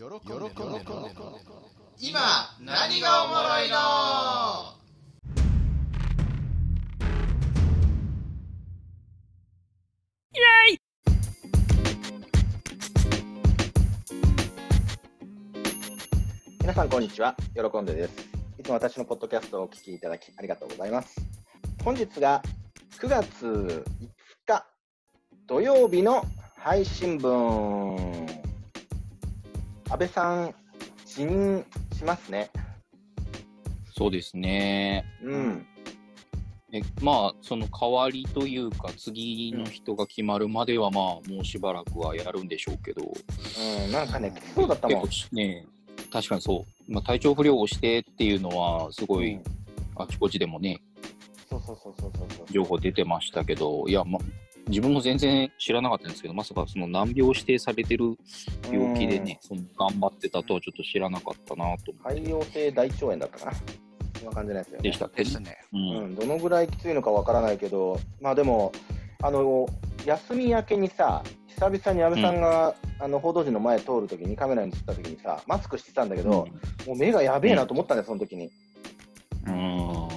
喜んで飲んで今何がおもろいの？皆さんこんにちは。喜んでです。いつも私のポッドキャストをお聞きいただきありがとうございます。本日が9月5日土曜日の配信分安倍さん辞任しますね。そうですね。うん。えまあ、その代わりというか、次の人が決まるまでは、まあ、もうしばらくはやるんでしょうけど、うんなんかねそうだったもん。結構ね、確かにそう、まあ、体調不良をしてっていうのは、すごいうん、あちこちでもね、そうそうそうそうそう。そう情報出てましたけど、いや、ま、自分も全然知らなかったんですけど、まさかその難病指定されてる病気でね、その頑張ってたとはちょっと知らなかったなと思って。潰瘍性大腸炎だったかな？そんな感じなんですよ、ね、でした。ですね。ううん。ん、どのぐらいきついのかわからないけど、まあでも、あの休み明けにさ、久々に安倍さんが、あの報道陣の前通るときに、カメラに映ったときにさ、マスクしてたんだけど、もう目がやべえなと思ったね、その時に。うん。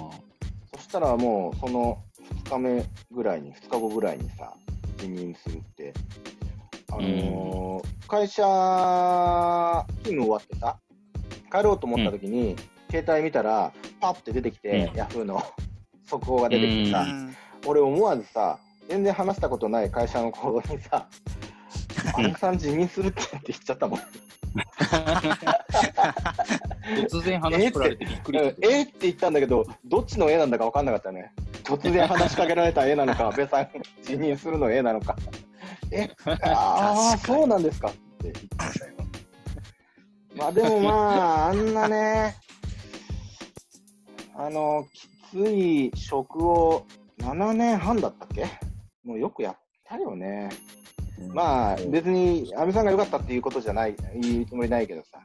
そしたらもう、その2日目ぐらいに、2日後ぐらいにさ、辞任するって、あのー会社勤務終わってさ、帰ろうと思った時に、携帯見たら、パッて出てきて、うん。ヤフーの 速報が出てきてさ、うん。俺思わずさ、全然話したことない会社の子にさ、安倍さん辞任するって言っちゃったもん。突然話し振られてびっくりえって言ったんだけど、どっちの絵なんだか分かんなかったね。突然話しかけられた絵なのか、安倍さん辞任するの絵なのか。え、ああ、そうなんですか？って言ってましたよ。まあでもまあ、あんなね、あの、きつい職を7年半だったっけ？もうよくやったよね。まあ別に安倍さんが良かったっていうことじゃない、言うつもりないけどさ、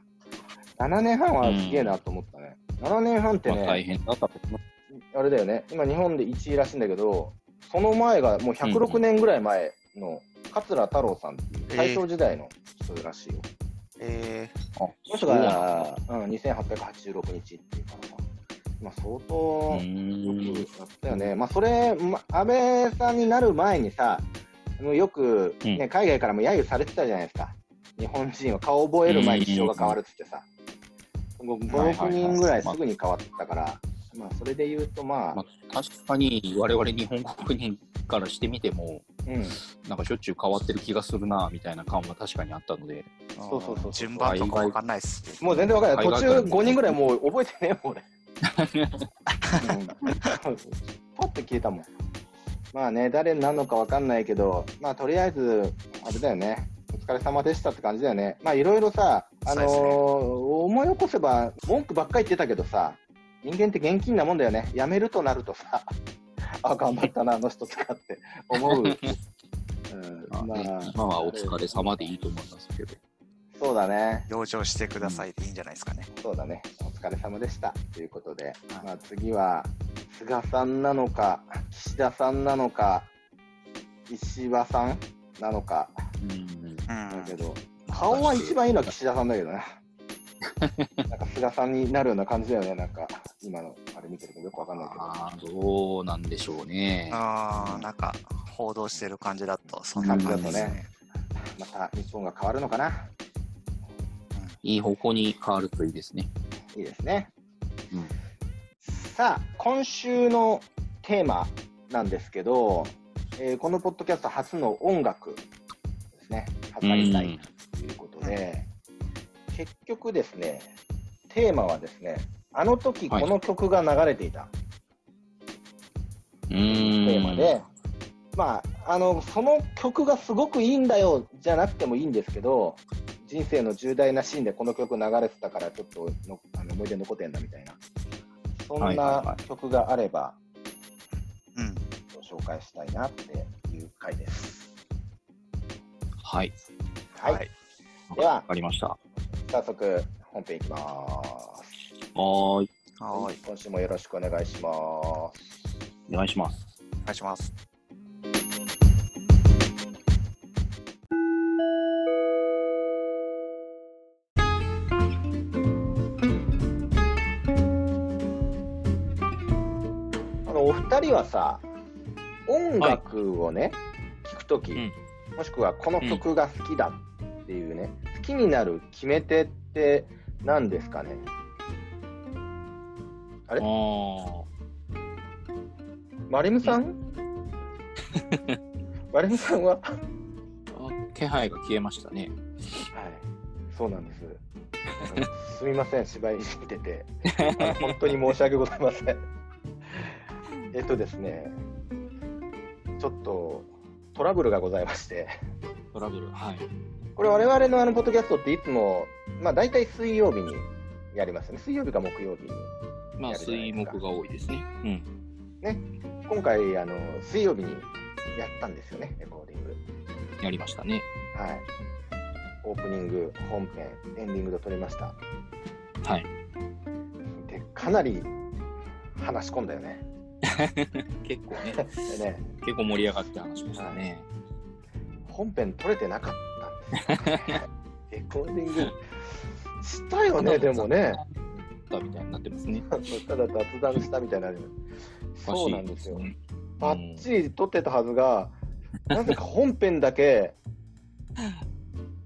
7年半はすげえなと思ったね。7年半ってまあ大ね、変だったと思うあれだよね、今日本で1位らしいんだけど、その前がもう106年ぐらい前の桂太郎さんっていう大正時代の人らしいよ。えあこの人そうなんだ。が、うん、2886日っていうかまあ相う当よくやったよね。まあそれ、ま安倍さんになる前にさ、もうよく、ねうん。海外からも揶揄されてたじゃないですか。日本人は顔覚える前に首相が変わるっつってさ。もう5、6はいはいはい人ぐらいすぐに変わったから、まあそれで言うとまあ、まあ、確かに我々日本国民からしてみても、うん、なんかしょっちゅう変わってる気がするなみたいな感は確かにあったので、ー、そうそうそう順番とかわかんないっす。もう全然わかんない。途中海外からも5人ぐらいもう覚えてねえもん、俺。うん、パッと消えたもん。まあね、誰なのかわかんないけど、まあとりあえず、あれだよね。お疲れ様でしたって感じだよね。まあいろいろさ、あのーね思い起こせば文句ばっかり言ってたけどさ、人間って現金なもんだよね。辞めるとなるとさ、あ、頑張ったな、あの人とかって思う。うん、まあまあ、ね今はお疲れ様でいいと思いますけど。そうだね。養生してくださいでいいんじゃないですかね。そうだね。お疲れ様でした。ということで、はいまあ次は、菅さんなのか、岸田さんなのか、石破さんなのか、うんうん。だけど、顔は一番いいのは岸田さんだけどね。なんか菅さんになるような感じだよね。なんか、今のあれ見てるとよくわかんないけど。ああ、どうなんでしょうね。あーなんか報道してる感じだとそんな感じですね。また日本が変わるのかな？いい方向に変わるといいですね。いいですね。うんさあ、今週のテーマなんですけど、えーこのポッドキャスト初の音楽ですね、語りたいということで、結局ですね、テーマはですね、あの時この曲が流れていたうーん。テーマで、まあ、あの、その曲がすごくいいんだよじゃなくてもいいんですけど、人生の重大なシーンでこの曲流れてたからちょっとのあの思い出残ってんだみたいな、そんはいはいはない曲があればうん。紹介したいなっていう回です。はい。はい。はいではわかりました。早速本編いきます。はい。はい。今週もよろしくお願いします。お願いします。お願いします。あのお二人はさ音楽をね、はい、聞くとき、うん、もしくはこの曲が好きだっていうね、うんきになる決め手って何ですかね？あれ？マリムさん？マリムさんは？あ気配が消えましたね。はい、そうなんです。すみません、芝居見てて。本当に申し訳ございません。えっとですね、ちょっとトラブルがございまして、トラブル。はい。これ我々のあのポッドキャストっていつも、まあ大体水曜日にやりますよね。水曜日か木曜日に。まあ、水木が多いですね。うん。今回、あの、水曜日にやったんですよね、レコーディング。やりましたね。はい。オープニング、本編、エンディングで撮りました。はい。で、かなり話し込んだよね。結構ね、で ね、結構盛り上がって話しましたね。本編撮れてなかっ。レコーディングしたよね、でもね。。みたいになってますね。ただ雑談したみたいな。そうなんですよおかしい。バッチリ撮ってたはずが、なぜか本編だけ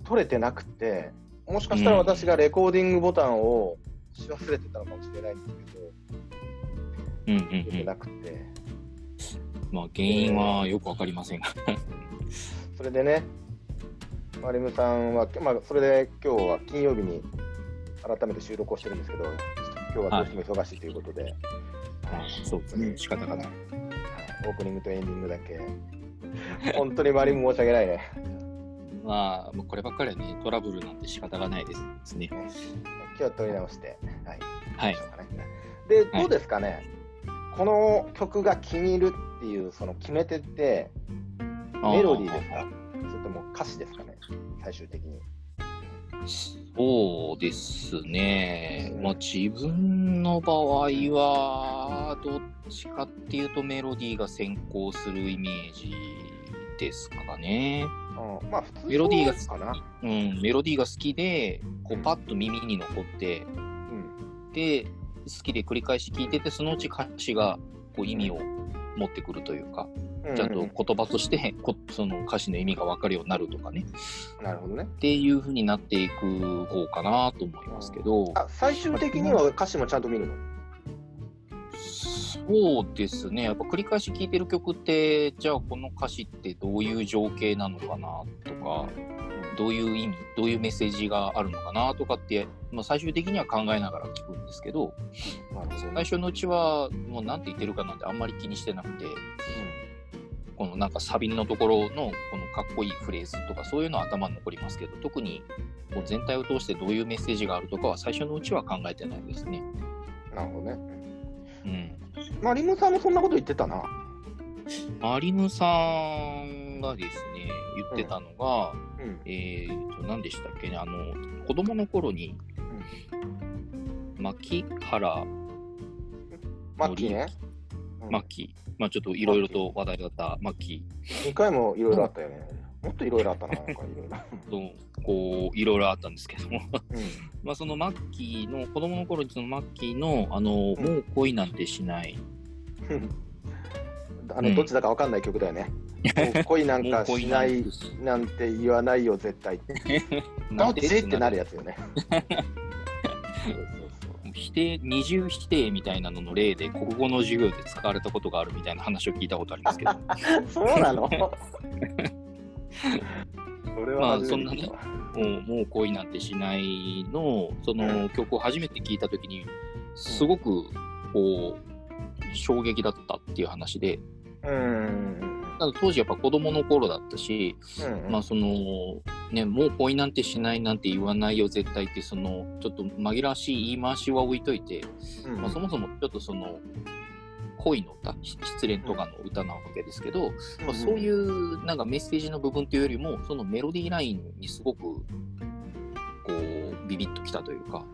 撮れてなくて、もしかしたら私がレコーディングボタンをし忘れてたのかもしれないんですけど、うんうん出うん。てなくて。まあ、原因はよくわかりませんが。それでね、マリムさんは、まあ、それで今日は金曜日に改めて収録をしてるんですけど、今日はどうしても忙しいということで、はい。そうですね。仕方がない。オープニングとエンディングだけ、本当にマリム申し訳ないね。まあ、もうこればっかりはね、トラブルなんて仕方がないですね。今日は撮り直して、はい。はい。どうしようかね。で、はい。どうですかね、この曲が気に入るっていうその決め手って、メロディーですか？歌詞ですかね、最終的に。そうですね。まあ、自分の場合は、どっちかっていうとメロディーが先行するイメージですかね。うん、まあ、普通メロディーがそうかな。うん、メロディーが好きで、こうパッと耳に残って、うんで、好きで繰り返し聞いてて、そのうち歌詞がこう意味を持ってくるというか、ちゃんと言葉としてこその歌詞の意味が分かるようになるとかね、なるほどね。っていう風になっていく方かなと思いますけど、あ最終的には歌詞もちゃんと見るの？そうですね、やっぱ繰り返し聴いてる曲って、じゃあこの歌詞ってどういう情景なのかなとか、どういう意味、どういうメッセージがあるのかなとかって、まあ、最終的には考えながら聞くんですけど、なるほどね最初のうちはもう何て言ってるかなんてあんまり気にしてなくて、このなんかサビのところのこのかっこいいフレーズとかそういうのは頭に残りますけど、特にこう全体を通してどういうメッセージがあるとかは最初のうちは考えてないですね。うんなるほどね。うん。まあ、リムさんもそんなこと言ってたな。マリムさんがですね、言ってたのが、うん。えーと、何でしたっけね、あの、子供の頃に、牧原マッキーね。マッキー、まあちょっといろいろと話題だったマッキ2回もいろいろあったよね。もっといろいろあったな、なんかいろいろ。う、いろいろあったんですけども、うまあそのマッキーの、子供の頃にそのマッキーの、あの、もう恋なんてしない、ん。あの、どっちだかわかんない曲だよね。もう恋なんかし恋なんいなんて言わないよ、絶対。どっちってなるやつよね。そうそう否定、二重否定みたいなのの例で、国語の授業で使われたことがあるみたいな話を聞いたことありますけど。そうなの？それは初めて聞いた。わもうもう恋なんてしないの、その曲を初めて聞いたときに、すごく、こう、衝撃だったっていう話で、うん。ただ当時やっぱ子供の頃だったし、うん。まあその、ね、もう恋なんてしないなんて言わないよ絶対って、その、ちょっと紛らわしい言い回しは置いといて、うん。まあそもそもちょっとその、恋の歌、失恋とかの歌なわけですけど、まあ、そういうなんかメッセージの部分というよりも、そのメロディーラインにすごく、こう、ビビッときたというか、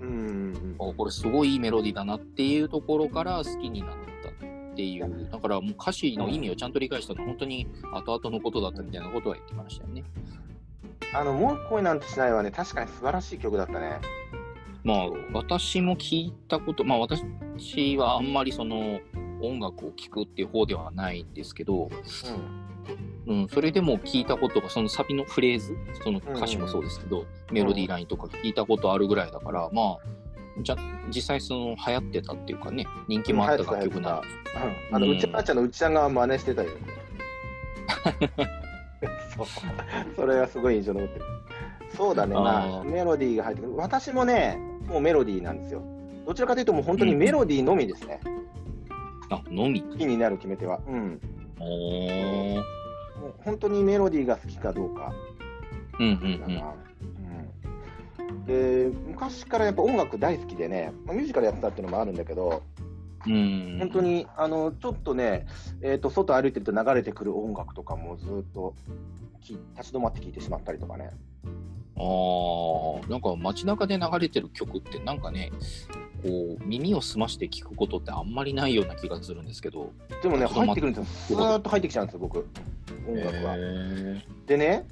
うん。うん。あこれすごいいいメロディーだなっていうところから好きになったっていう、だからもう歌詞の意味をちゃんと理解したのは本当に後々のことだったみたいなことは言ってましたよね。あの、もう恋なんてしないはね、確かに素晴らしい曲だったね。まあ私も聞いたこと、まあ私はあんまりその音楽を聴くっていう方ではないんですけど、うん、それでも聞いたことが、そのサビのフレーズ、その歌詞もそうですけど、メロディーラインとか聞いたことあるぐらいだから、まあ、じゃ実際その流行ってたっていうかね、人気もあった楽曲なあの、うんうちのばあちゃんのうちさんが真似してたよ。そう。それがすごい印象に残ってる。そうだね、まあ、メロディーが入ってくる。私もね、もうメロディーなんですよ。どちらかというと、もう本当にメロディーのみですね。あ、のみ。好きになる決め手は。うん。お本当にメロディーが好きかどうかうんうんうん。で昔からやっぱ音楽大好きでね、まあミュージカルやってたっていうのもあるんだけど、うん。本当にあのちょっとね、えー、と外歩いてると流れてくる音楽とかもずっとき立ち止まって聴いてしまったりとかね。ああ、なんか街中で流れてる曲ってなんかね、こう耳を澄まして聞くことってあんまりないような気がするんですけど。でもね、入ってくるんですよ。スーッと入ってきちゃうんですよ、僕、音楽は。へでね、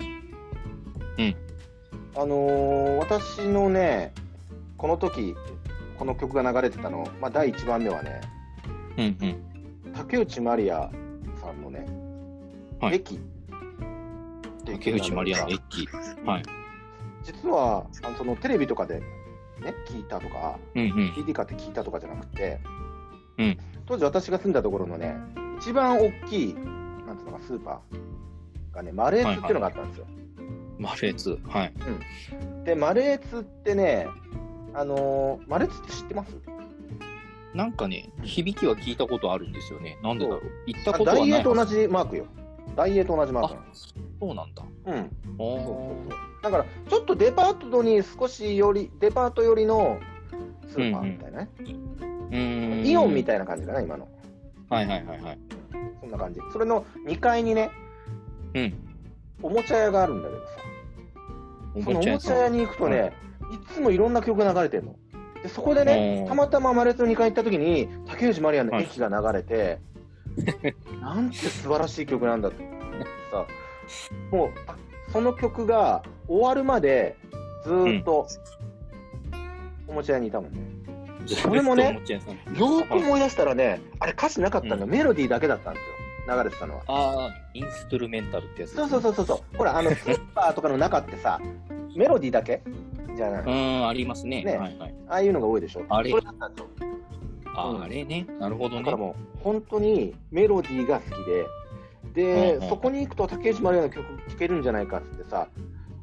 うんあのー私のね、この時この曲が流れてたの、まあ、第1番目はね、ーうんうん。竹内まりやさんのね、はい竹内まりやの曲駅。はい。実はあのそのテレビとかで、ね、聞いたとか、うんうん。CD 買って聞いたとかじゃなくて、うん当時私が住んだところのね、一番大きい、なんていうのか、スーパーがね、マレーツっていうのがあったんですよ。マフェツ。はい。で、マレーツってね、あのーマレーツって知ってます？なんかね、響きは聞いたことあるんですよね。なんでだろう。行ったあことはない。ダイエーと同じマークよ。ダイエーと同じマークそうなんだ。の。うん。おそうそうそうだから、ちょっとデパートに少しより、デパート寄りのスーパーみたいなね。うーん。イオンみい。たいな感じかな、今の。はいはいはいはい。そんな感じ。それの2階にね、うん。おもちゃ屋があるんだけどさ。おそのおもちゃ屋に行くとね、いつもいろんな曲が流れてるの。でそこでねう、んたまたまマレーツの2階行った時に、竹内まりやの駅が流れて、なんて素晴らしい曲なんだってさ、もう、あその曲が終わるまでずーっと、おもちゃ屋にいたもんね。それもねよーく思い出したらね、あれ歌詞なかったんだよ、うんメロディーだけだったんですよ、流れてたのは。ああ、インストゥルメンタルってやつね、そうそうそうそうそう、ほら、あの スーパーとかの中ってさ、メロディーだけ？じゃない、うーん、ありますね。ねはいはい。ああいうのが多いでしょ。あれ。あ、れね。なるほどねだから。もう、本当にメロディーが好きで、で、うんうんそこに行くと竹内まりやの曲聴けるんじゃないかっつってさ、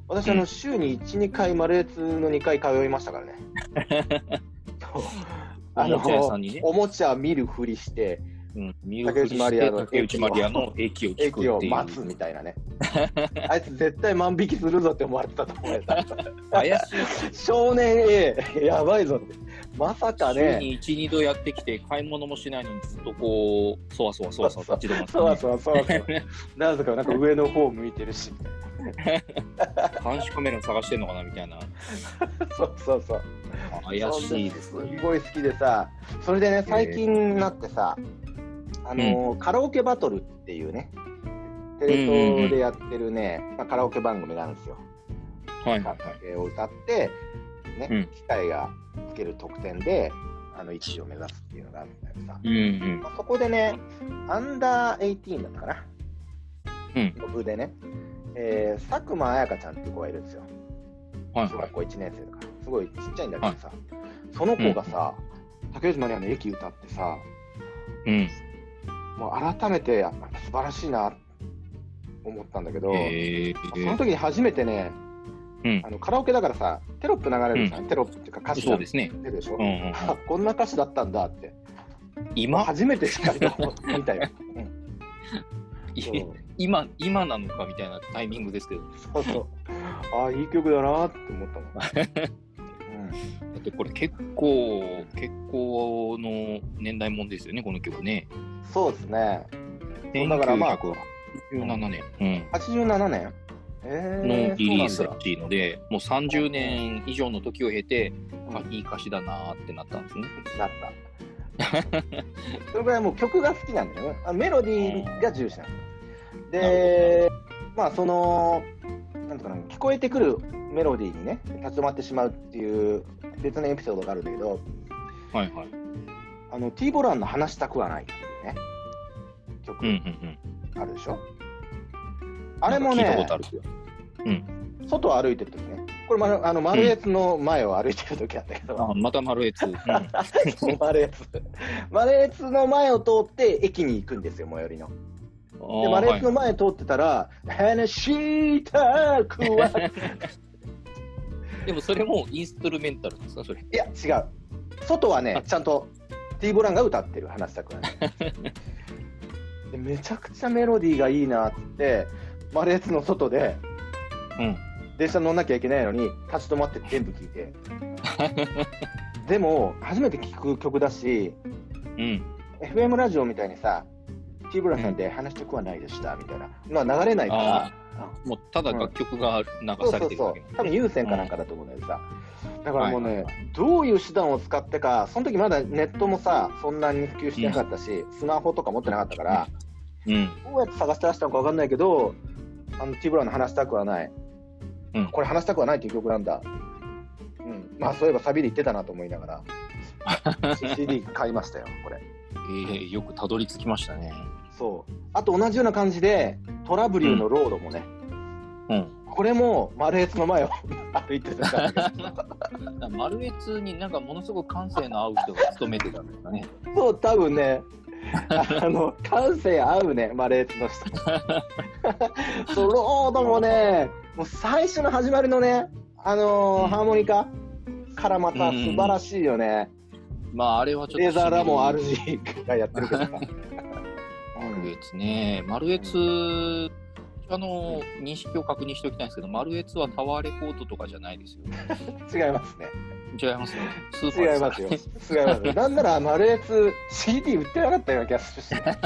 私、あのうん週に1、2回、マレーツの2回通いましたからね。あのおもちゃ見るふりして、うん、見るふり竹内まりしてやの竹内まりやの駅を聞く駅。を待つみたいなね。あいつ絶対万引きするぞって思われてたと思うよ。怪しい。少年 A、やばいぞって。まさか週ね、に1、2度やってきて、買い物もしないのにずっとこう、そわそわそわそわ立ち止まって、そうそうそうそう。なぜかなんか上の方向いてるし。監視カメラ探してんのかなみたいな。そうそうそう。怪しいですすね。ごい好きでさ、それでね、最近になってさ、あのーカラオケバトルっていうね、テレ東でやってるね、まあ、カラオケ番組があるんですよ。はいはいカラオケを歌って、ね、うん機械がつける得点で、あの1位を目指すっていうのがあるんだけどさ、うんうん。まあ、そこでね、アンダー18だったかな、うんの部でね、えー佐久間彩香ちゃんっていう子がいるんですよ。はいはい。小学。校1年生だから、すごいちっちゃいんだけどさ、その子がさ、竹内まりやの駅歌ってさ、うん。もう改めてやっぱ素晴らしいな思ったんだけど、えその時に初めてね、うん。あのカラオケだからさ、テロップ流れるじゃん、テロップっていうか歌詞がそうですね。出るでしょ、うんうんうん。あこんな歌詞だったんだって、今？初めてしったよ。うん。いそう今、今なのかみたいなタイミングですけど、そうそう。ああ、いい曲だなって思ったもん。だってこれ結構、結構の年代もんですよね、この曲ね。うん、そうですね。だからまあ、1987年、うん87年？えー、のリリースらしいので、もう30年以上の時を経て、あうんいい歌詞だなーってなったんですね。なった。それぐらいもう曲が好きなんだよね。メロディーが重視なんだで、まあその、なんかな、聞こえてくるメロディーにね、立ち止まってしまうっていう別のエピソードがあるんだけど、はいはい。あの、T ボランの話したくはない。っていう曲うんうんうん。あるでしょ、あれもねなん。外を歩いてる時ね。これ、ま、あの丸越の前を歩いてる時だったけど、あまた丸越。うん、丸越。丸越の前を通って駅に行くんですよ最寄りので丸越の前通ってたら「話したくは」でもそれもインストゥルメンタルですか、それ？いや違う外はねちゃんとティーボランが歌ってる話したくないでめちゃくちゃメロディーがいいなっつって丸越の外でうん。電車乗んなきゃいけないのに立ち止まって全部聴いて でも初めて聴く曲だしうん。FM ラジオみたいにさティーブラさんで話したくはないでしたみたいな。のは流れないから。あもうただ楽曲が流そうされそうそうてるだけ。多分有線かなんかだと思うんだけどさ、だからもうね、はいはいどういう手段を使ってか、その時まだネットもさ、そんなに普及してなかったし、スマホとか持ってなかったから、うん。どうやって探してらしたのか分かんないけど、あのティーブラの話したくはない、うん。これ話したくはないっていう曲なんだ。うん、まあそういえばサビで言ってたなと思いながら、CD 買いましたよ、これ。えー、よくたどり着きましたね。そう。あと同じような感じで、トラブリューのロードもね、うん。これも丸越の前を 歩いてた。丸越になんかものすごく感性の合う人が勤めてたんですかね。そう、多分ね、あの、感性合うね、マレーツの人。そう、ロードもね、もう最初の始まりのね、あのーうんハーモニカからまた素晴らしいよね。まああれはちょっと。レーザーラモン RG がやってるけどさ。丸越ね。丸越、あの、認識を確認しておきたいんですけど、丸越はタワーレコードとかじゃないですよ。違いますね。違いますよね。スーパー違いますよ。違いますよ。なんならマレーツ CD 売ってなかったような気がするし、ね。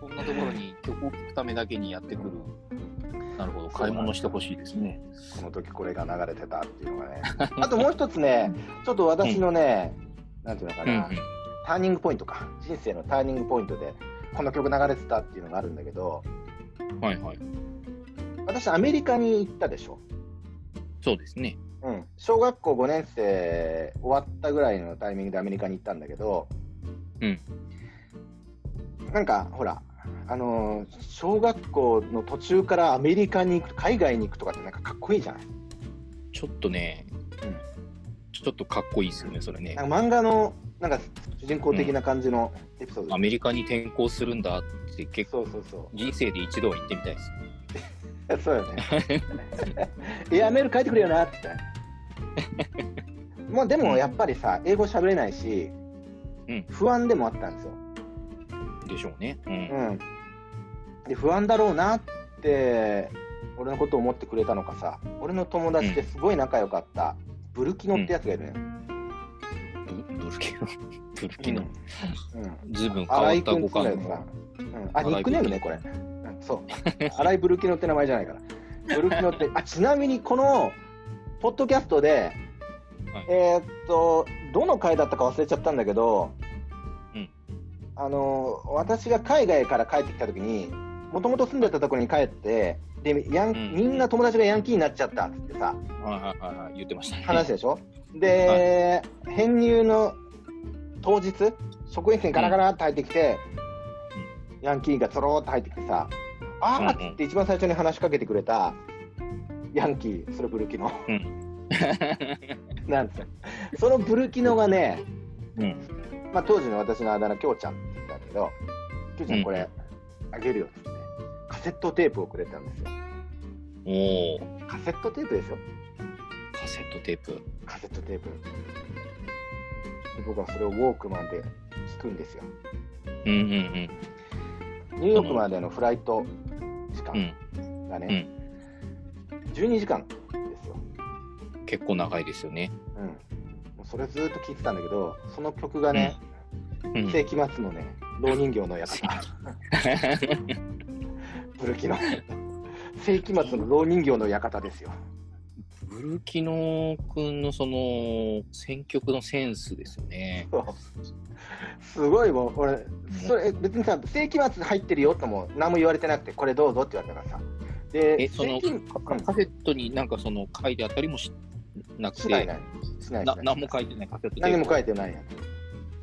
こんなところに曲を聴くためだけにやってくる。なるほど、買い物してほしいですね。この時これが流れてたっていうのがね。あともう一つね、ちょっと私のね、なんていうのかうんな、ターニングポイントか、人生のターニングポイントで、この曲流れてたっていうのがあるんだけど、うん。はいはい。私、アメリカに行ったでしょ。そうですね。うん、小学校5年生終わったぐらいのタイミングでアメリカに行ったんだけど、うんなんかほら、あのー小学校の途中からアメリカに行く、海外に行くとかってなんかかっこいいじゃないちょっとね、うんちょっとかっこいいですよね、それね。なんか漫画のなんか主人公的な感じのエピソードアメリカに転校するんだって結構そうそうそう。人生で一度は行ってみたいです。そうよね。いや、メール書いてくれよなって言って。まあでもやっぱりさ、英語喋れないし、うん不安でもあったんですよ。でしょうね。うん。うん。で、不安だろうなって、俺のことを思ってくれたのかさ、俺の友達ですごい仲良かった、ブルキノってやつがいるのよ。ブブルキノ？ブルキノ？うん。うん。ずいぶん変わった五感って言うんだよさ。うん。あ、ニックネームね、これ。うん、そう。の。新井ブルキノって名前じゃないから。ブルキノって、あ、ちなみにこの、ポッドキャストで、はいえーっと、どの回だったか忘れちゃったんだけど、うんあの、私が海外から帰ってきた時に、もともと住んでたところに帰って、で、ヤンん。みんな友達がヤンキーになっちゃったっつってさ、はいはいはいはい、言ってましたね。話でしょ？で、編入の当日、職員室にガラガラって入ってきて、ヤンキーがそろーっと入ってきてさ、あーっつって一番最初に話しかけてくれたヤンキー、それブルキノ。なんですよ。そのブルキノがね、うん。まあ、当時の私のあだ名、きょうちゃんけど、きょうちゃうんんこれ、あげるよっつって、カセットテープをくれたんですよ。おお、カセットテープですよ。カセットテープ。カセットテープ。で僕はそれをウォークマンで聞くんですよ。うんうんニューヨークまでのフライト時うん。間がね、12時間ですよ。うん。結構長いですよね。うん。それずっと聞いてたんだけど、その曲がね、うん。世紀末のね、老人形の館。ブルキノ。世紀末の老人形の館ですよ。ブルキノ君のその選曲のセンスですよね。すごいもう、俺、それ別にさ、世紀末入ってるよとも何も言われてなくて、これどうぞって言われたからさ。で、え、そのカカセットになんかその書いてあったりもしなくて、しないない。しないしない。な何も書いてないカセット何も書いてないや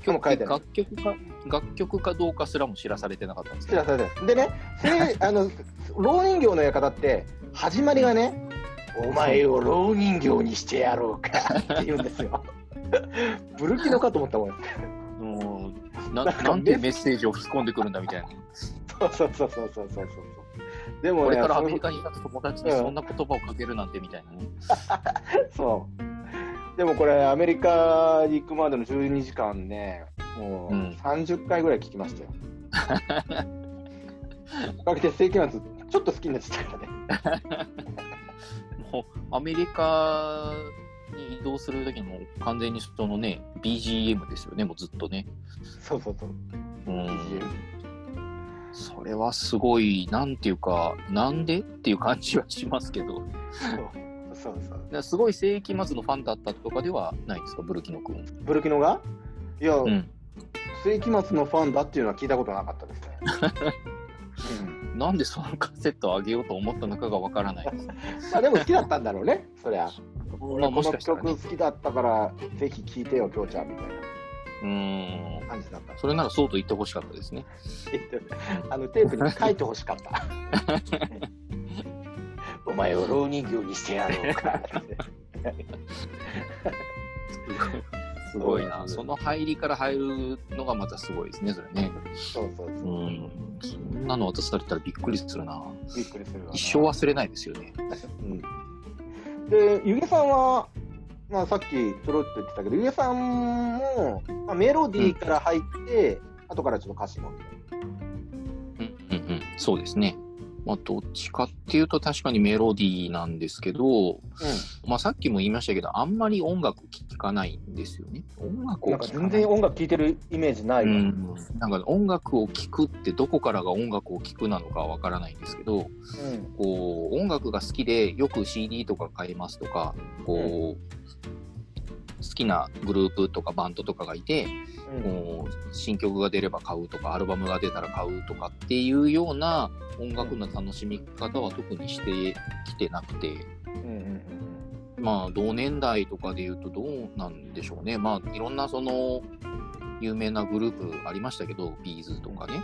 かも書いてない。楽曲か、楽曲かどうかすらも知らされてなかったんですけど知ら。されてないでね、せあの、老人形の館って、始まりがね、お前を老人形にしてやろうかって言うんですよ。ブルキノかと思ったもん。もうななんかなんてメッセージを吹き込んでくるんだみたいな。そうそうそうそうそうそうそう。でもね、これからアメリそカに立つ友達にそんな言葉をかけるなんてみたいなね。そう。でもこれ、アメリカに行くまでの12時間ね、もううん30回ぐらい聞きましたよ。かけて世紀末、ちょっと好きになっちゃったからね。もうアメリカに移動するときにもう完全にそのね、BGM ですよね、もうずっとね。そうそうそう。うん。それはすごい、なんていうか、なんでっていう感じはしますけど、そうそうそう。すごい世紀末のファンだったとかではないですか、ブルキノ君。ブルキノが？いや、うん。世紀末のファンだっていうのは聞いたことなかったですね。うん、なんでそのカセットを上げようと思ったのかがわからないです。まあでも好きだったんだろうね、そりゃ。まこの曲。好きだったから、ぜひ聴いてよ、きょうちゃんみたいなうん。感じだった。それならそうと言ってほしかったですね。あのテープに書いてほしかった。お前を老人形にしてやろうかって。すごいな。その入りから入るのがまたすごいですね、それね。そうそうそうう。ん。そんなの渡されたらびっくりするな。びっくりするわな。一生忘れないですよね。うん、で、ゆげさんは、まあ、さっきちょろっと言ってたけど、ゆげさんも、まあ、メロディーから入って、後からちょっと歌詞も。うんうんうん。そうですね。まあ、どっちかっていうと確かにメロディーなんですけど、まあ、さっきも言いましたけど、あんまり音楽聴かないんですよね。音楽うん。なんかを。全然音楽聴いてるイメージないうわ。ん、なんか音楽を聴くってどこからが音楽を聴くなのかわからないんですけど、こう音楽が好きでよく CD とか買いますとかこう、好きなグループとかバンドとかがいて、うん。こう新曲が出れば買うとかアルバムが出たら買うとかっていうような音楽の楽しみ方は特にしてきてなくて、うんうんまあ同年代とかで言うとどうなんでしょうね。まあいろんなその有名なグループありましたけどビーズとかね。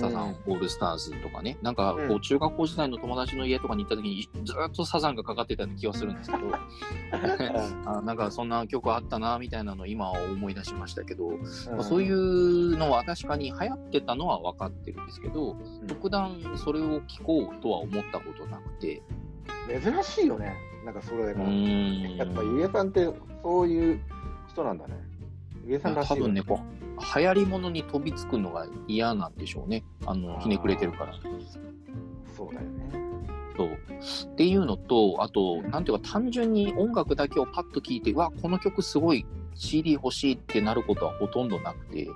サザンオールスターズとかね、なんかこう中学校時代の友達の家とかに行った時にずっとサザンがかかってたような気はするんですけど、あなんかそんな曲あったなみたいなのを今思い出しましたけど、まあ、そういうのは確かに流行ってたのは分かってるんですけど、特段それを聞こうとは思ったことなくて、珍しいよね。なんかそれうが。やっぱゆげさんってそういう人なんだね。さんらしいよ。多分ね、こう流行り物に飛びつくのが嫌なんでしょうね。あの、ひねくれてるから。そうだよね。そう。っていうのと、あと、なんていうか、単純に音楽だけをパッと聴いて、うわ、この曲すごい CD 欲しいってなることはほとんどなくて、うん。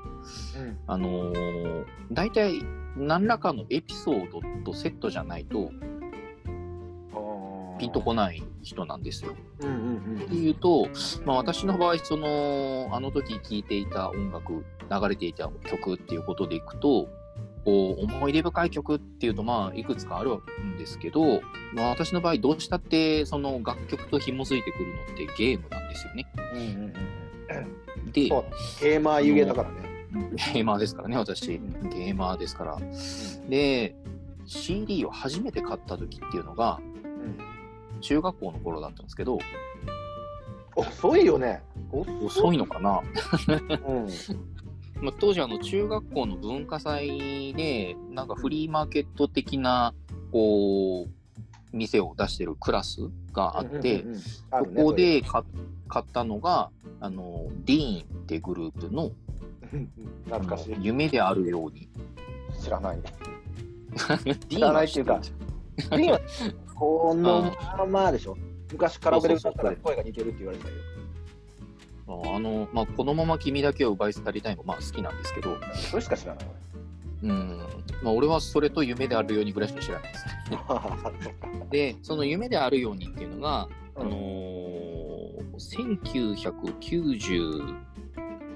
あのー大体、何らかのエピソードとセットじゃないと、ピンとこない人なんですよ。うんうんっていうと、まあ、私の場合、その、あの時聴いていた音楽、流れていた曲っていうことでいくと、こう、思い出深い曲っていうと、まあ、いくつかあるんですけど、まあ、私の場合、どうしたって、その楽曲と紐づいてくるのってゲームなんですよね。うん。うんうんうん。で、ゲーマーゆげだからね。ゲーマーですからね、私。ゲーマーですから。で、CD を初めて買った時っていうのが、うん中学校の頃だったんですけど、遅いよね。遅いのかな？うん。まあ、当時あの中学校の文化祭でなんかフリーマーケット的なこう店を出してるクラスがあって、うんうんうん、ねこで買買ったのがあのディーンってグループの 懐かしい。夢であるように知らない。デ知らないっていうか次はこのままでしょ。昔カラオケで歌ったら声が似てるって言われてたよ。あの、まあ、このまま君だけを奪い去りたいもまあ好きなんですけど、それしか知らない。うんまあ、俺はそれと夢であるようにぐらいしか知らないです。で、その夢であるようにっていうのが、あのー、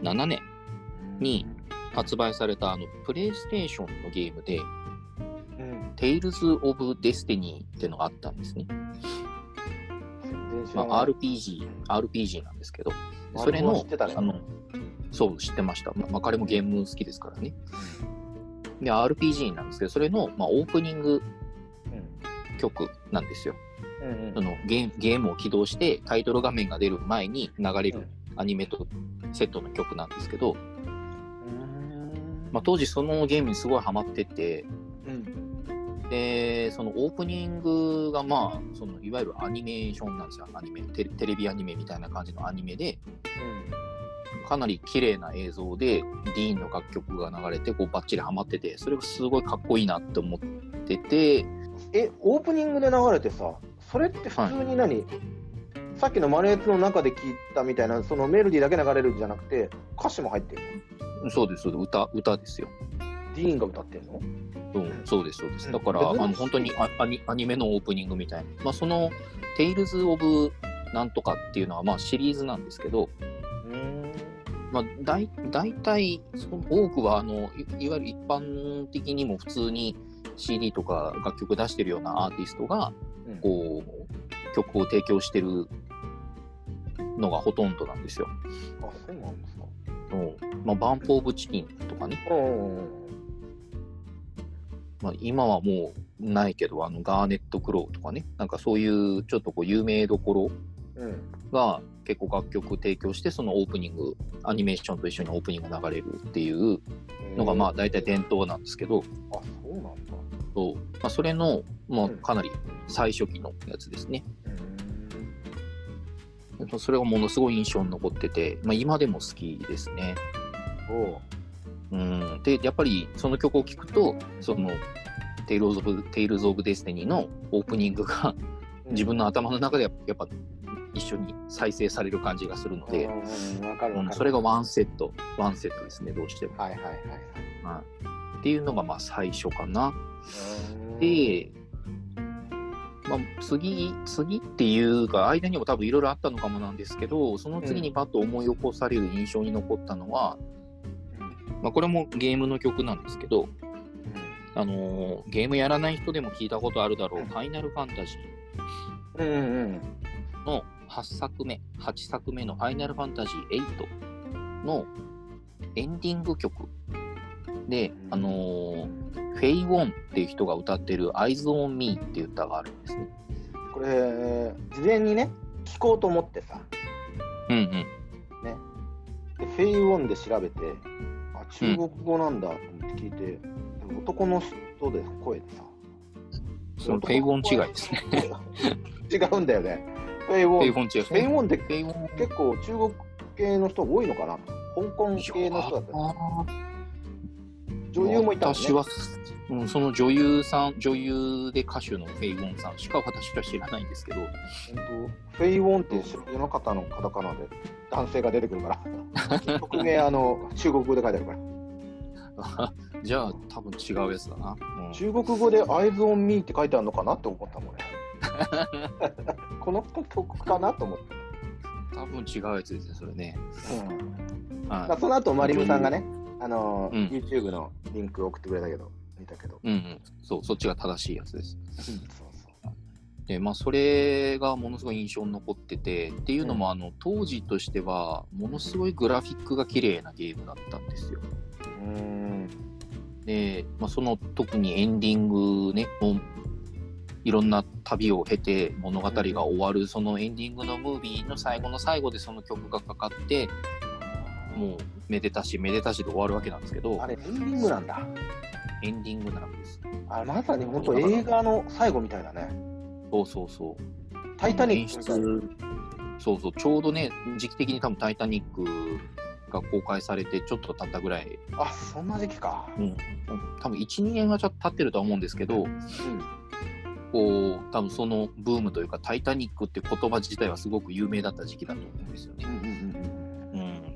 1997年に発売されたあのプレイステーションのゲームで、うん、Tales of Destiny っていうのがあったんですね。まあ。RPG、RPG なんですけど、まあそれの知ってたねあのそう、知ってました。まあ、彼もゲーム好きですからね。で、RPG なんですけど、それの、まあ、オープニング曲なんですよ。うんうんそのゲーゲームを起動してタイトル画面が出る前に流れるアニメとセットの曲なんですけど、まあ、当時そのゲームにすごいハマってて、うん。で、そのオープニングがまあ、そのいわゆるアニメーションなんですよ、アニメテレ。テレビアニメみたいな感じのアニメで、かなり綺麗な映像で、ディーンの楽曲が流れて、こうバッチリハマってて、それがすごいかっこいいなって思ってて、え、オープニングで流れてさ、それって普通に何、さっきのマネーツの中で聞いたみたいな、そのメロディーだけ流れるんじゃなくて、歌詞も入ってるの？そうです、そうです、歌、歌ですよ。ディーンが歌ってるの？うん、そうです、そうです。うんだから、あの本当にアアニアニメのオープニングみたいな。まあ、その、テイルズ・オブ・なんとかっていうのは、まあ、シリーズなんですけど、うん。まあ、大大体、その多くはあのい、いわゆる一般的にも普通に CD とか楽曲出してるようなアーティストが、うんこう、曲を提供してるのがほとんどなんですよ。あ、そうなんですか。うんまあ、バンプ・オブ・チキンとかね、うんうんまあ、今はもうないけど、あのガーネット・クロウとかね、なんかそういうちょっとこう有名どころ。が結構楽曲提供して、そのオープニング、アニメーションと一緒にオープニング流れるっていうのがまあ大体伝統なんですけど、あ、そうなんだ。そうまあ、それの、まあうん、かなり最初期のやつですね。うん。それがものすごい印象に残ってて、まあ、今でも好きですね。おうん、で、やっぱりその曲を聴くと、その、テイルズ・オブ・テイルズ・オブ・デスティニーのオープニングが自分の頭の中でやっぱ一緒に再生される感じがするので、うん、それがワンセット、ワンセットですね、どうしても。はいはいはいはいっていうのがまあ最初かな。はい。で、まあ、次、次っていうか、間にも多分いろいろあったのかもなんですけど、その次にパッと思い起こされる印象に残ったのは、まあ、これもゲームの曲なんですけど、あのーゲームやらない人でも聞いたことあるだろう、うんファイナルファンタジ。ーの8作目、8作目のファイナルファンタジー8のエンディング曲で、あのーフェイ・ウォンっていう人が歌ってる Eyes on Me っていう歌があるんですね。これ、事前にね、聞こうと思ってさ、うんうん。ね。で、フェイウォンで調べて、あ、中国語なんだと思って聞いて、でも男の人で声でさ、そのフェイ・ウォン違いですね。違うんだよね。フェイウォン。フェイ・ウォン違う。フェイウォンって結構中国系の人多いのかな？香港系の人だった女優もいたね。私は、うん、その女優さん、女優で歌手のフェイ・ウォンさんしか私は知らないんですけど、フェイウォンって世の方のカタカナで男性が出てくるから。匿名あの中国語で書いてあるから。じゃあ多分違うやつだな。うん中国語で Eyes on Me って書いてあるのかなって思ったもんね。この曲かなと思って。多分違うやつですね、それね。うんはまあ、その後マリムさんがね、あのうん YouTube のリンク送ってくれたけど、見たけど。い。うんうん。そう、そっちが正しいやつです。そうそう。で、まあ、それがものすごい印象に残ってて、っていうのも、あの、当時としては、ものすごいグラフィックが綺麗なゲームだったんですよ。うーん。で、まあ、その特にエンディングね、もういろんな旅を経て物語が終わる、そのエンディングのムービーの最後の最後でその曲がかかって、もうめでたしめでたしで終わるわけなんですけどあ、れ、エンディングなんだ。エンディングなんです。あまさに本当映画の最後みたいだね。そうそうそう。タイタニックそうそう、ちょうどね、時期的に多分タイタニックが公開されてちょっと経ったぐらい、あ、そんな時期か。多分1、2年はちょっと経ってるとは思うんですけど、うん。こう、多分そのブームというか、タイタニックって言葉自体はすごく有名だった時期だと思うんですよね。うんうんうんうん。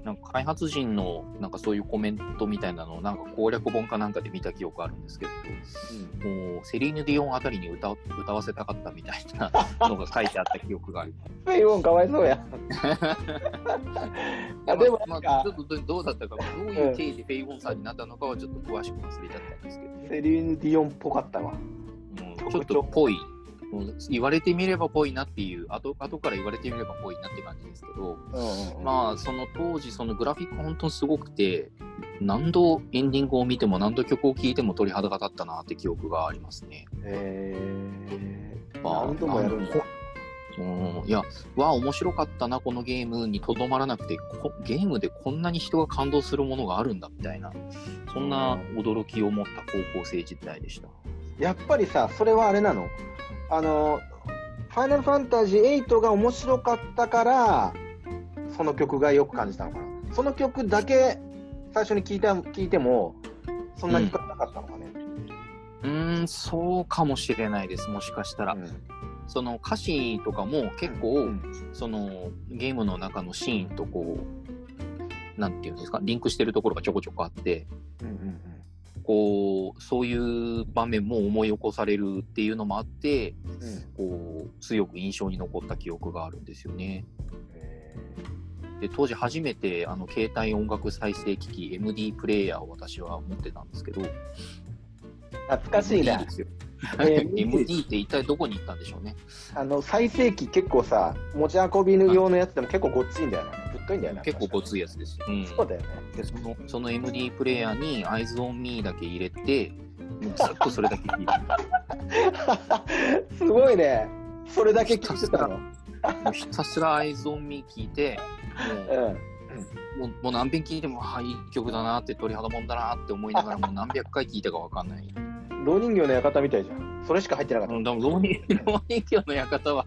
なんか開発陣のなんかそういうコメントみたいなのをなんか攻略本かなんかで見た記憶あるんですけど、うん。もうセリーヌ・ディオンあたりに歌歌わせたかったみたいなのが書いてあった記憶がある。フェイウォンかわいそうや。あでもまあ、ちょっとどどうだったか、どういう経緯でフェイ・ウォンさんになったのかはちょっと詳しく忘れちゃったんですけど、セリーヌ・ディオンっぽかったわ。うん、ちょっとぽい、う言われてみればぽいなっていう、後後から言われてみればぽいなって感じですけど、うんうんまあ、その当時、そのグラフィック本当にすごくて、何度エンディングを見ても何度曲を聴いても鳥肌が立ったなって記憶がありますね。えー、まあ何度もやるんだ。うん、いや、わあ、面白かったな、このゲームにとどまらなくてこ、ゲームでこんなに人が感動するものがあるんだみたいな、そんな驚きを持った高校生時代でした。やっぱりさ、それはあれなの？あの、ファイナルファンタジー8が面白かったから、その曲がよく感じたのかな。その曲だけ最初に聞いた聞いても、そんなに引っかかなかったのかね。うーん、そうかもしれないです、もしかしたら。うんその歌詞とかも結構、うんそのゲームの中のシーンとこう、なんていうんですか、リンクしてるところがちょこちょこあって、うんうんこう、そういう場面も思い起こされるっていうのもあって、うんこう、強く印象に残った記憶があるんですよね。えで、当時初めて、あの、携帯音楽再生機器 MD プレイヤーを私は持ってたんですけど、ー懐かしい MD ねで。すよ。えー MD って一体どこに行ったんでしょうね。あの再生機結構さ、持ち運び用のやつでも結構ごっついんだよね。ぶっといんだよね。結構ごついやつです。うん。そうだよね。でそのその MD プレイヤーに Eyes on Me だけ入れて、もうずっとそれだけ聞いて すごいね。それだけ聞いてたの。もうひたすら Eyes on Me 聞いて、うん。もうもうもう何遍聞いても、あいい曲だなって、鳥肌もんだなって思いながら、もう何百回聞いたかわかんない。老人形の館みたいじゃん。それしか入ってなかっうん、でも浪人浪人教の館は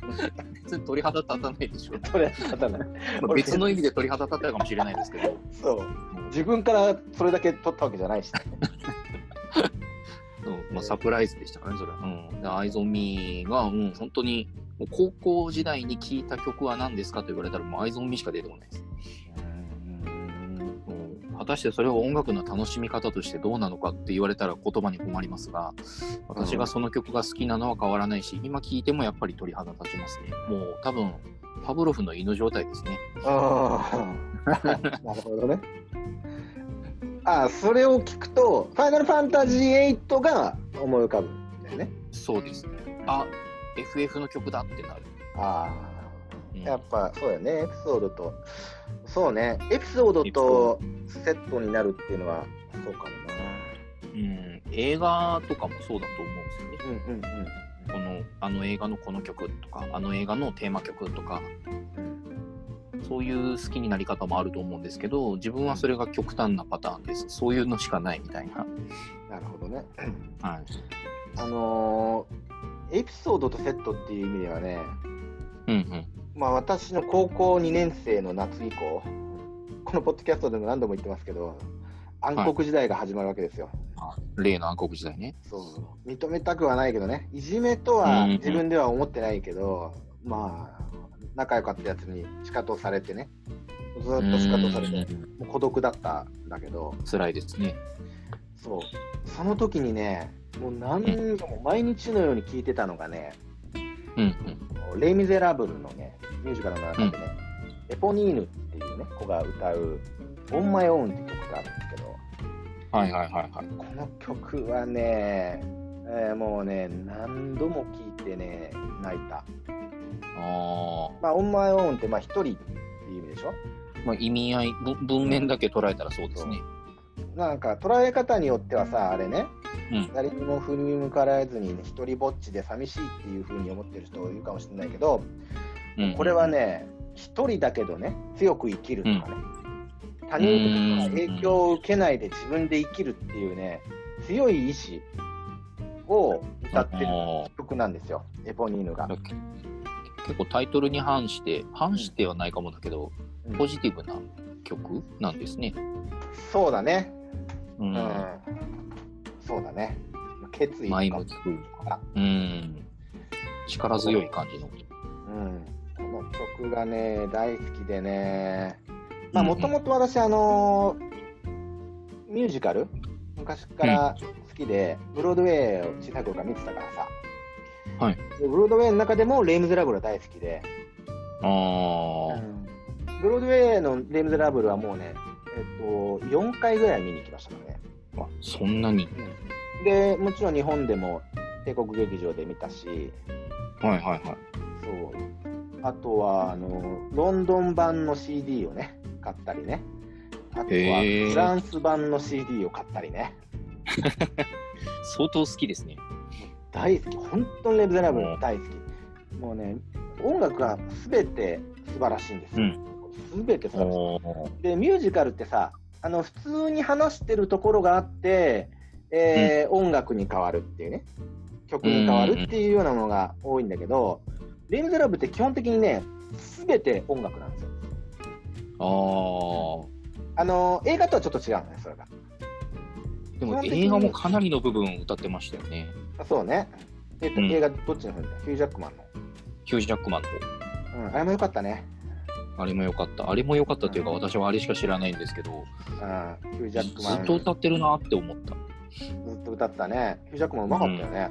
別に鳥肌立たないでしょ。た。それ方ない。まあ別の意味で鳥肌立ったかもしれないですけど、そう。自分からそれだけ取ったわけじゃないし、ね。うんまあ、サプライズでしたかね、それは。うん。で、アイゾンミーが、うん、本当に、高校時代に聴いた曲は何ですかと言われたら、もうアイゾンミーしか出てこないです。うん、果たしてそれを音楽の楽しみ方としてどうなのかって言われたら言葉に困りますが、私がその曲が好きなのは変わらないし、今聴いてもやっぱり鳥肌立ちますね。もう多分、パブロフの犬状態ですね。ああ。なるほどね。ああ、それを聞くと、ファイナルファンタジー8が思い浮かぶんだよね。そうです。あ、FF の曲だってなる。あうんあ。やっぱそうよね。エピソードと、そうね。エピソードとセットになるっていうのは、そうかもな。うん、映画とかもそうだと思うんですよね。うんうんうん。このあの映画のこの曲とかあの映画のテーマ曲とかそういう好きになり方もあると思うんですけど自分はそれが極端なパターンですそういうのしかないみたいな、なるほどね。はい、あのーエピソードとセットっていう意味ではね、うんうんまあ、私の高校2年生の夏以降、このポッドキャストでも何度も言ってますけど、暗黒時代が始まるわけですよ。あ例の暗黒時代ね。そう。認めたくはないけどね、いじめとはうん。自分では思ってないけど、まあ、仲良かったやつに仕方をされてね、ずっと仕方をされて、うん。もう孤独だったんだけど、辛いですね。そう、その時にね、もう何度も毎日のように聞いてたのがね、うんレ・ミゼラブルのね、ミュージカルの中でね、エポニーヌっていうね、子が歌う、 On My Own って曲があるんですけど、うんはいはいはいはい。この曲はね、えーもうね、何度も聴いてね、泣いた。あまあ、 On My Own って、まあ、一人っていう意味でしょ？ー、まあ、意味合いぶ文面だけ捉えたらそうですね。なんか、捉え方によってはさ、あれね、うん誰にも振り向からずに、ね、一人ぼっちで寂しいっていう風に思ってる人いるかもしれないけど、うん。これはね、一人だけどね、強く生きるとかね、他人から影響を受けないで自分で生きるっていうね、強い意志を歌ってるあ曲なんですよ、エポニーヌが。結構タイトルに反して反してはないかもだけど、うん。ポジティブな曲なんですね。そうだね、ううんん、そうだね、決意前向きというか、うん、力強い感じの。うん、この曲がね、大好きでね、まあ、うんうん。もともと私、あのーミュージカル、昔から好きで、ブロードウェイを小さい頃から見てたからさ、はい。でブロードウェイの中でもレイ・ムズラブルは大好きで、ああ、ブロードウェイのレイ・ムズラブルはもうね、えっと、4回ぐらい見に行きましたからね。あそんなに。で、もちろん日本でも帝国劇場で見たし、はいはいはい。そう。あとは、あの、ロンドン版の CD をね、買ったりね。あとは、フランス版の CD を買ったりね。相当好きですね。大好き。本当にレ・ミゼラブル大好き。もうね、音楽がすべて素晴らしいんですよ。すべて素晴らしい。で、ミュージカルってさ、あの、普通に話してるところがあって、えー音楽に変わるっていうね、曲に変わるっていうようなものが多いんだけど、レ・ミゼラブルって基本的にね、すべて音楽なんですよ。ああの、映画とはちょっと違うのね、それが。ーでも映画もかなりの部分を歌ってましたよね。そうね。えっと、うん映画どっちの方だ？ヒュージャックマンヒュージャックマンのの。うん、あれもよかったね。あれも良かった。あれも良かったというか、私はあれしか知らないんですけど、うん、ヒュージャックずマン。っと歌ってるなって思った。ずっと歌ってたね。ヒュージャックマンうまかったよね。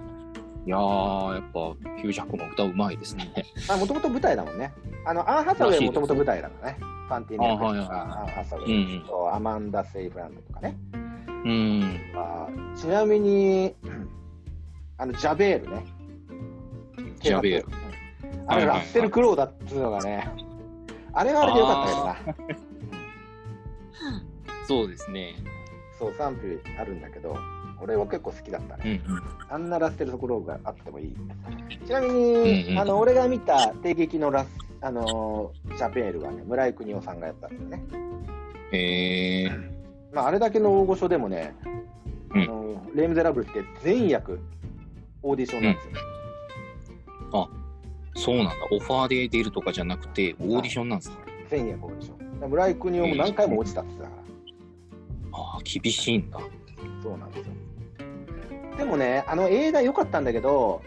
いやー、やっぱヒュージャックマン歌うまいですね。あ、もともと舞台だもんね。あの、アン・ハサウェイもともと舞台だからね。ファンティーネとか、あはいはいはいアン・ハサウうんェイと、アマンダ・セイフランドとかね。うん。あちなみに、あの、ジャベールね。ジャベールうん。あれ、ラッセル・クロウだっつうのがね、あれはあれでよかったけどな。そうですね。そう、賛否あるんだけど、俺は結構好きだったね。うんうん。あんなラッセル・クロウがあってもいい。ちなみに、うんうんあの、俺が見た帝劇のラス、あのージャベールはね、村井邦夫さんがやったんだよね。へえまあ、あれだけの大御所でもね、うんあのレイ・ミゼラブルって全役オーディションなんですよ。そうなんだ。オファーで出るとかじゃなくて、オーディションなんですか？全役オーディション。村井邦夫も何回も落ちたって言ってたから。ああ、厳しいんだ。そうなんですよ。でもね、あの映画良かったんだけど、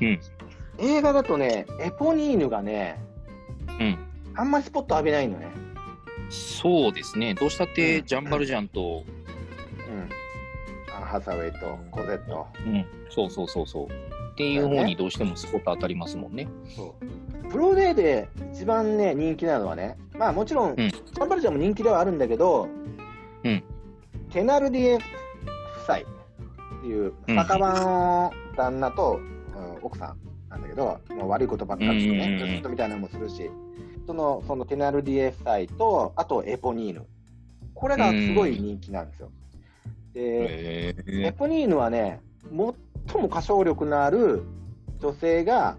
うん。映画だとね、エポニーヌがね、うん。あんまりスポット浴びないのね。そうですね。どうしたってジャンバルジャンと、うん。アン・ハサウェイとコゼット。うん。そうそうそうそう。っていう方にどうしてもスポット当たりますもんね。そう。ブローデーで一番ね、人気なのはね、まあもちろん、んジャンバルジャンも人気ではあるんだけど、うんテナルディエ夫妻っていう、うん酒場の旦那と、うん奥さんなんだけど、もう悪いことばっかりしてね、うんうんうんずっとみたいなのもするし、そのそのテナルディエ夫妻と、あとエポニーヌ。これがすごい人気なんですよ。で。エポニーヌはね、最も歌唱力のある女性が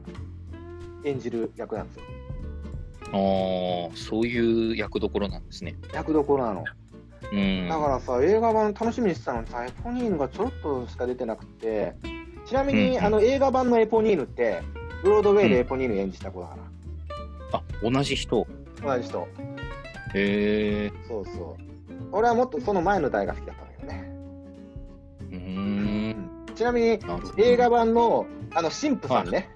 演じる役なんですよ。ああ、そういう役どころなんですね。役どころなの。うん。だからさ、映画版楽しみにしてたのにさ、エポニーヌがちょろっとしか出てなくて、ちなみに、うんあの映画版のエポニーヌって、ブロードウェイでエポニーヌ演じた子だかあ、同じ人。ら、同じ人。へえ。そうそう。俺はもっとその前の代が好きだったんだけどね。うーん。ちなみに。映画版の、あの、神父さんね、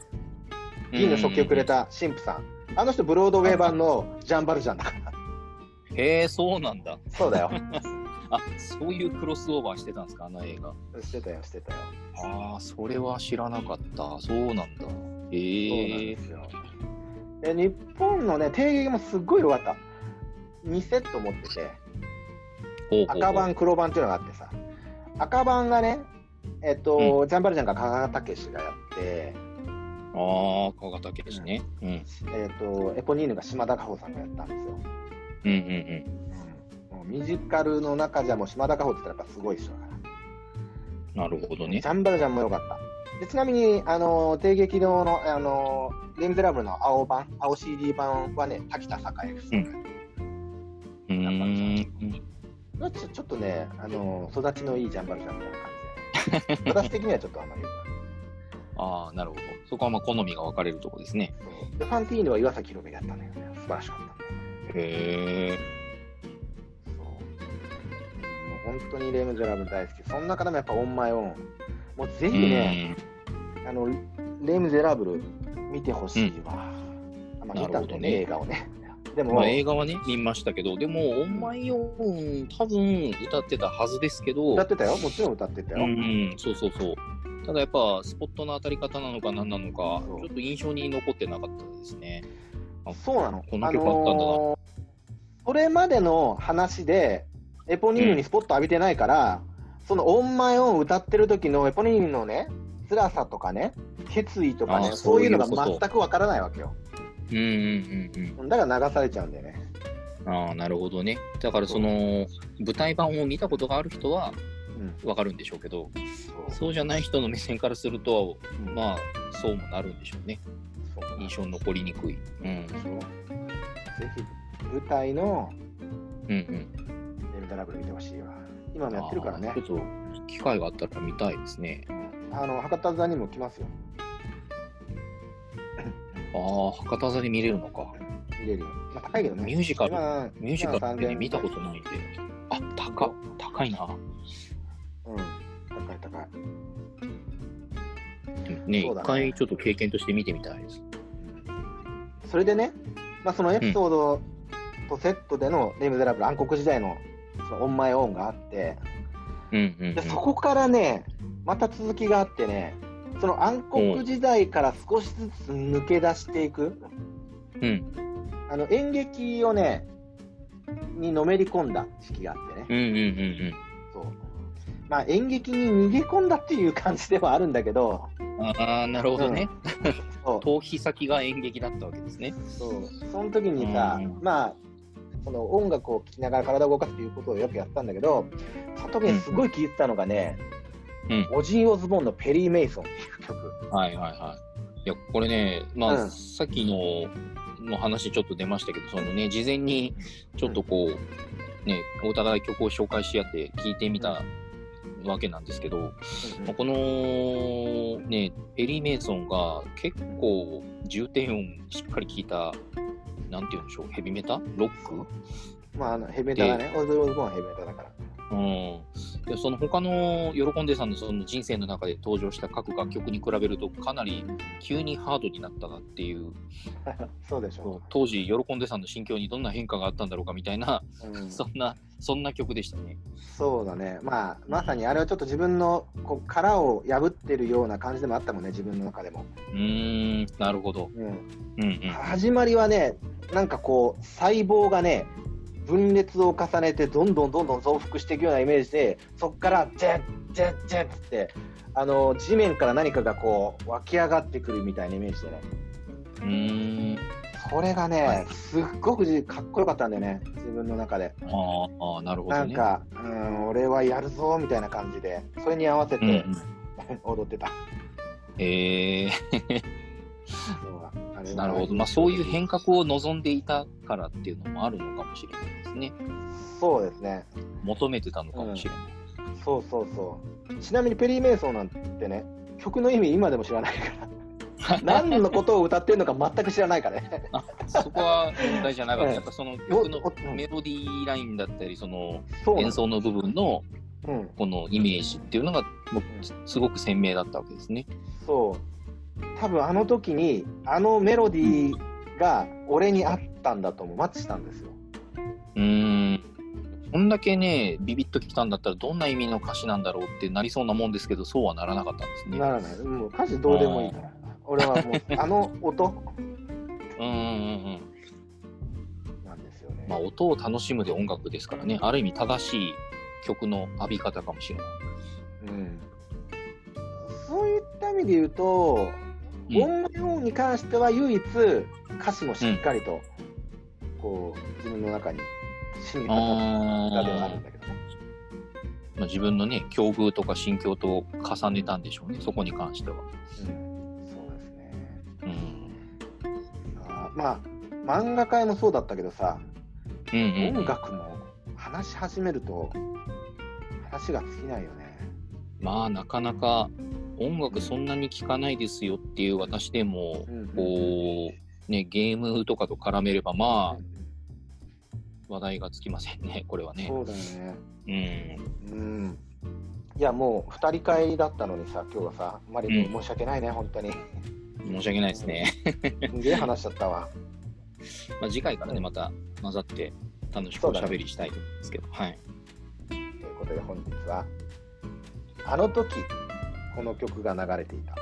銀の食器をくれた神父さん。あの人、ブロードウェイ版のジャンバルジャンだから。へえ、そうなんだ。そうだよ。あ、そういうクロスオーバーしてたんですか、あの映画。してたよ、してたよ。ああ、それは知らなかった。そうなんだ。へそうなんえで。すよ。で日本のね、定劇もすっごい良かった。2セット持ってて、ほうほうほう赤版、黒版っていうのがあってさ、赤版がね、えっと、ジャンバルジャンが加賀武史がやって、ああ、川形家ですね。うん。えっと、エポニーヌが島田果穂さんがやったんですよ。うんうんうん。もうミュージカルの中じゃもう島田果穂って言ったらやっぱすごい人だから。なるほどねジ。ャンバルジャンも良かった。でちなみに、あの、定劇堂の、あの、レ・ミゼラブルの青版、青 CD 版はね、滝田栄夫さんがやってうーん。ちょちょっとね、あの育ちのいいジャンバルジャンみたいな私的にはちょっとあんまり良くない ああ、なるほど。そこはまあ好みが分かれるとこですね。そうでファンティーヌは岩崎宏美がやったんだよね。素晴らしかったんだよね。へえ。そう。もう本当にレ・ミゼラブル大好き。その中でもやっぱオンマイオン。もうぜひね、あの、レ・ミゼラブル見てほしいわ。あまあ、見たんでね映画をね。でも、まあ、映画はね、見ましたけど、でも、オンマイオン、多分歌ってたはずですけど、歌ってたよ。もちろん歌ってたよ。うんうん、そうそうそう。ただやっぱ、スポットの当たり方なのか何なのか、ちょっと印象に残ってなかったですね。あそうなの。この曲あったんだな。のーそれまでの話で、エポニーヌにスポット浴びてないから、そのオンマイオン歌ってる時のエポニーヌのね、辛さとかね、決意とかね、そういうのが全くわからないわけよ。うんうんうんうん。だから流されちゃうんだよね。ああ、なるほどね。だからその舞台版を見たことがある人はうん、わかるんでしょうけど、そうそうじゃない人の目線からすると、うんまあ、そうもなるんでしょうね。そう印象に残りにくい。うん。そうぜひ舞台のうんうん。レミタラブル見てほしいわ。今もやってるからね。ちょっと機会があったら見たいですね。あの博多座にも来ますよ。ああ、博多座で見れるのか。見れるよ。まあ、高いけどね。ミュージカル今ミュージカルってね、3000見たことないんで。あ、高っ高いな。うん、高い高い。ね、一、ね回ちょっと経験として見てみたいです。それでね、まあ、そのエピソードとセットでのレ・ミゼラブル暗黒時代のそのオンマイオンがあって、うんうん、うんでそこからね、また続きがあってね、その暗黒時代から少しずつ抜け出していく、うん。あの演劇をね、にのめり込んだ時期があってね、うんうんうんそうまあ、演劇に逃げ込んだっていう感じではあるんだけど、うん。ああ、なるほどね。そう逃避先が演劇だったわけですね。そうその時にさ、うんまあ、その音楽を聴きながら体を動かすということをよくやったんだけど、その時にすごい聴いてたのがね、うんオジー・オズボーンのペリー・メイソンっていう曲。はいはいはい。いや、これね、まあ、うんさっきの、の話ちょっと出ましたけど、そのね、事前にちょっとこう、ね、お互い曲を紹介し合って聞いてみたわけなんですけど、まあこのね、ペリー・メイソンが結構重低音しっかり効いた、なんて言うんでしょう、ヘビメタ？ロック？まあ、あのヘビメタだね。オズ・オズボーンはヘビメタだから。うん、でその他の喜んでさんのその人生の中で登場した各楽曲に比べるとかなり急にハードになったなっていう そうでしょそう当時喜んでさんの心境にどんな変化があったんだろうかみたいなう、うんそんなそんな曲でしたね。そうだね。まあ、まさにあれはちょっと自分のこう殻を破ってるような感じでもあったもんね、自分の中でも。うーんなるほど。うん、うんうん始まりはね、なんかこう、細胞がね、分裂を重ねて、どんどんどんどん増幅していくようなイメージで、そこから、ジェッ、ジェッ、ジェッって、あの地面から何かがこう湧き上がってくるみたいなイメージでね、うーんそれがね、すっごくじかっこよかったんだよね、自分の中で。あーあーなるほどね。なんか、うん、俺はやるぞみたいな感じで、それに合わせうんうんて、踊ってた。えそうあれー、はなるほど、まあ、そういう変革を望んでいたからっていうのもあるのかもしれないですね。そうですね。求めてたのかもしれない。そうそうそう。ちなみにペリー・メイソンなんてね、曲の意味今でも知らないから、何のことを歌ってるのか全く知らないからね。あそこは問題じゃなかった。やっぱその曲のメロディーラインだったり、その演奏の部分のうん、このイメージっていうのがすごく鮮明だったわけですね。そう。多分あの時に、あのメロディーが俺にあったんだと思う。マッチしたんですよ。うーん。こんだけね、ビビッときたんだったらどんな意味の歌詞なんだろうってなりそうなもんですけど、そうはならなかったんですね。ならない。もう歌詞どうでもいいから。俺はもう、あの音 うんうんうんうん。なんですよね。まあ音を楽しむで音楽ですからね、ある意味正しい曲の浴び方かもしれない。うん、そういった意味で言うと、うん音楽に関しては唯一歌詞もしっかりと、こう自分の中に染み渡った歌ではあるんだけどね。まあ、自分のね、境遇とか心境と重ねたんでしょうね、そこに関しては。うん、そうですね。うん。あーまあ漫画界もそうだったけどさ、うんうんうん音楽も話し始めると話が尽きないよね。まあなかなか音楽そんなに聴かないですよっていう私でもうんうんこうねゲームとかと絡めればまあ話題がつきませんねこれはね。そうだよね。うん。うん。いやもう二人会だったのにさ今日はさマリうん。申し訳ないね、本当に。申し訳ないですね、すげえ話しちゃったわ。まあ、次回からねまた混ざって楽しくおしゃべりしたいですけど、はい。ということで本日はあの時この曲が流れていた。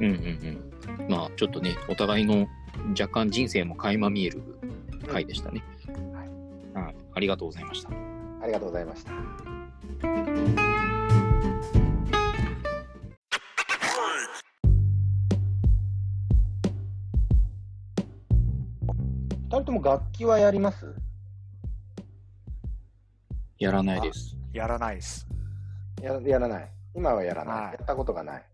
うんうんうん。まあちょっとね、お互いの若干人生も垣間見える回でしたね。はい、う、ありがとうございました。ありがとうございました。人とも楽器はやります？やらないです。やらないです。やらない。今はやらない。はいやったことがない。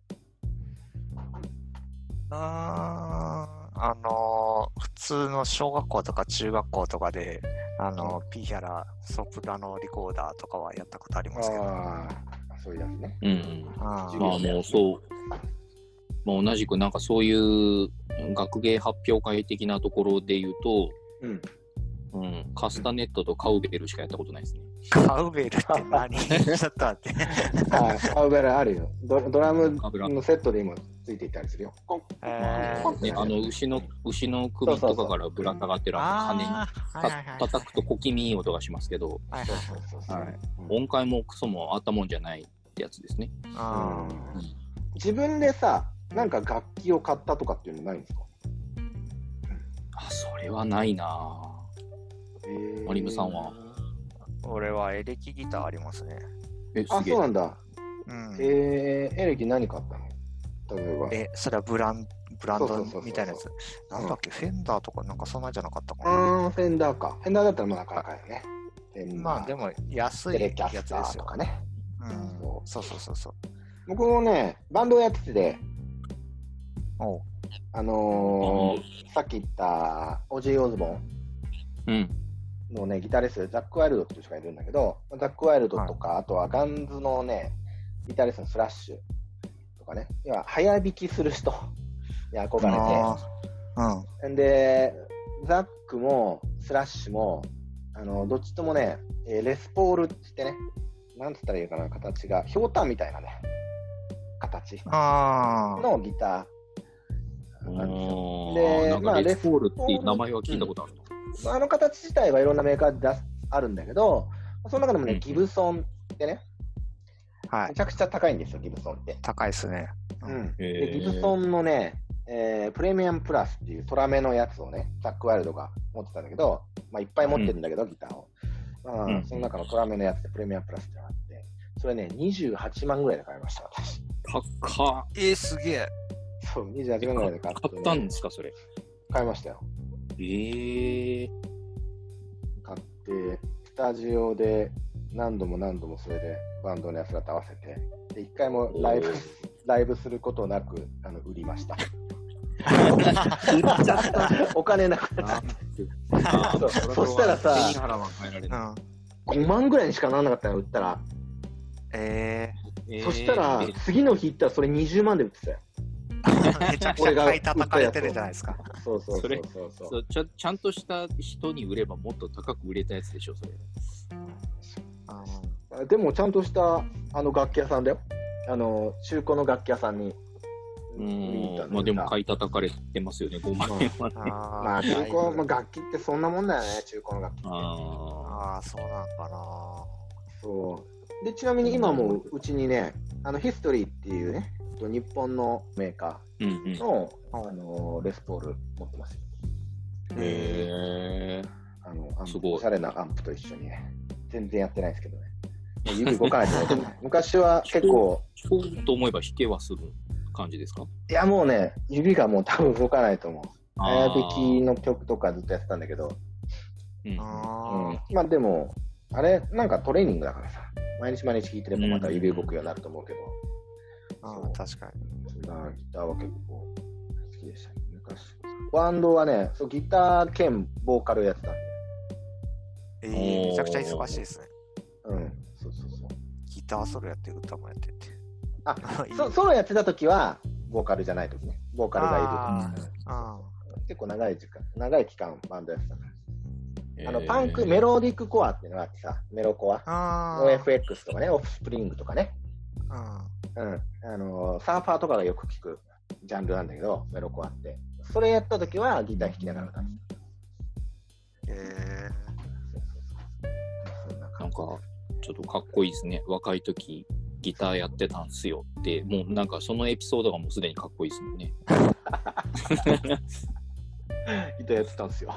あーあのー普通の小学校とか中学校とかで、あのーピーヒャラ、ソプラノリコーダーとかはやったことありますけど。ああ、そういうやつね。うんうん。あまあもうそう、まあ、同じくなんかそういう学芸発表会的なところで言うと、うん。うん、カスタネットとカウベルしかやったことないですね。カウベルって何ちょっと待って。あーカウベルあるよ。ド。ドラムのセットで今ついていたりするよ。えー。ね、あの牛の牛の首とかからぶら下がってるあの羽に叩くと小気味いい音がしますけど、音階もクソもあったもんじゃないってやつですね。あうん。自分でさ、なんか楽器を買ったとかっていうのないんですか？あ、それはないなえマリムさんは。ー俺はエレキギターありますね。え、あ、すげえ。そうなんだ。うん、えー、エレキ何買ったの？例えば。え、それはブランブランドそうそうそうそうみたいなやつ。なんだっけ、フェンダーとかなんかそんなんじゃなかったかな。あー、フェンダーか。フェンダーだったらまあなかなかよね。フェンダーまあでも安いテレキやャスターつですよ。とかね。うん、そうそうそうそう。僕もね、バンドをやってて、おうあのー、さっき言ったオジー・オズボンうん。のね、ギタリストでザック・ワイルドっていう人がいるんだけど、ザック・ワイルドとか、あとはガンズのね、ギタリストのスラッシュとかね、要は早弾きする人 に憧あれー。うん。で、ザックもスラッシュも、あのどっちともね、えーレスポールって言ってね、なんつったらいいかな、形が、ひょうたんみたいなね、形のギターなんですよ。でまあかレスポールっていう名前は聞いたことあると。まああの形自体はいろんなメーカーで出すあるんだけど、その中でもね、うんギブソンってね、はい。めちゃくちゃ高いんですよ、ギブソンって。高いっすね。うん、でギブソンのね、えープレミアムプラスっていうトラメのやつをね、ザック・ワイルドが持ってたんだけど、まあ、いっぱい持ってるんだけど、ギターを。まあうんその中のトラメのやつでプレミアムプラスってのがあって、それね、28万ぐらいで買いました、私。高っ。えー、すげえ。そう、28万ぐらいで買って、買ったんですか、それ。買いましたよ。ええ買って、スタジオで何度も何度もそれでバンドのやつらと合わせて、で一回もライブ ライブすることなくあの売りました。売っちゃった。お金なくなっあそう。そしたらさ手に払わん変えられない。うん。5万ぐらいにしかならなかったの売ったら、ええー。そしたらえ次の日行ったらそれ20万で売ってたよ。ー、めちゃくちゃ買い叩かれてるじゃないですか。そうそうそうそれそうそうそうちゃちゃんとした人に売ればもっと高く売れたやつでしょ、それ。うんでもちゃんとしたあの楽器屋さんだよ。あの中古の楽器屋さんにうん。まあでも買い叩かれてますよね、5万円はね。あまあ中古、まあ、あ楽器ってそんなもんだよね、中古の楽器って。ああー、そうなんかな。そうでちなみに今もううちにね、あのヒストリーっていうね、と日本のメーカーうんうんー。の,、うんあのレスポール持ってますよ。へえ。あのアンプすごいおしゃれなアンプと一緒にね。全然やってないですけどね。もう指動かないと思。昔は結構、弾こうと思えば弾けはする感じですか？いやもうね、指がもう多分動かないと思う。早弾きーの曲とかずっとやってたんだけど、うんうんあ、まあでも、あれ、なんかトレーニングだからさ、毎日毎日弾いてればまた指動くようになると思うけど、ーうん、確かに。ギターギターは結構好きでしたね。昔。バンドはね、そうギター兼ボーカルやってたんで、えー、めちゃくちゃ忙しいですね。うん、そうそうそう。ギターソロやって歌もやってて。あ そソロやってた時は、ボーカルじゃない時ね、ボーカルがいるあ時。あ結構長い時間、長い期間バンドやってたから。えーあの、パンク、メロディックコアっていうのがあってさ、メロコア。OFX とかね、オフスプリングとかね。うんうん。あのーサーファーとかがよく聞くジャンルなんだけど、メロコアって。それやった時はギター弾きながら歌ってえた。そんな感なんか、ちょっとかっこいいですね。若い時、ギターやってたんすよって、もうなんかそのエピソードがもうすでにかっこいいですもんね。じ。ギターやってたんですよ。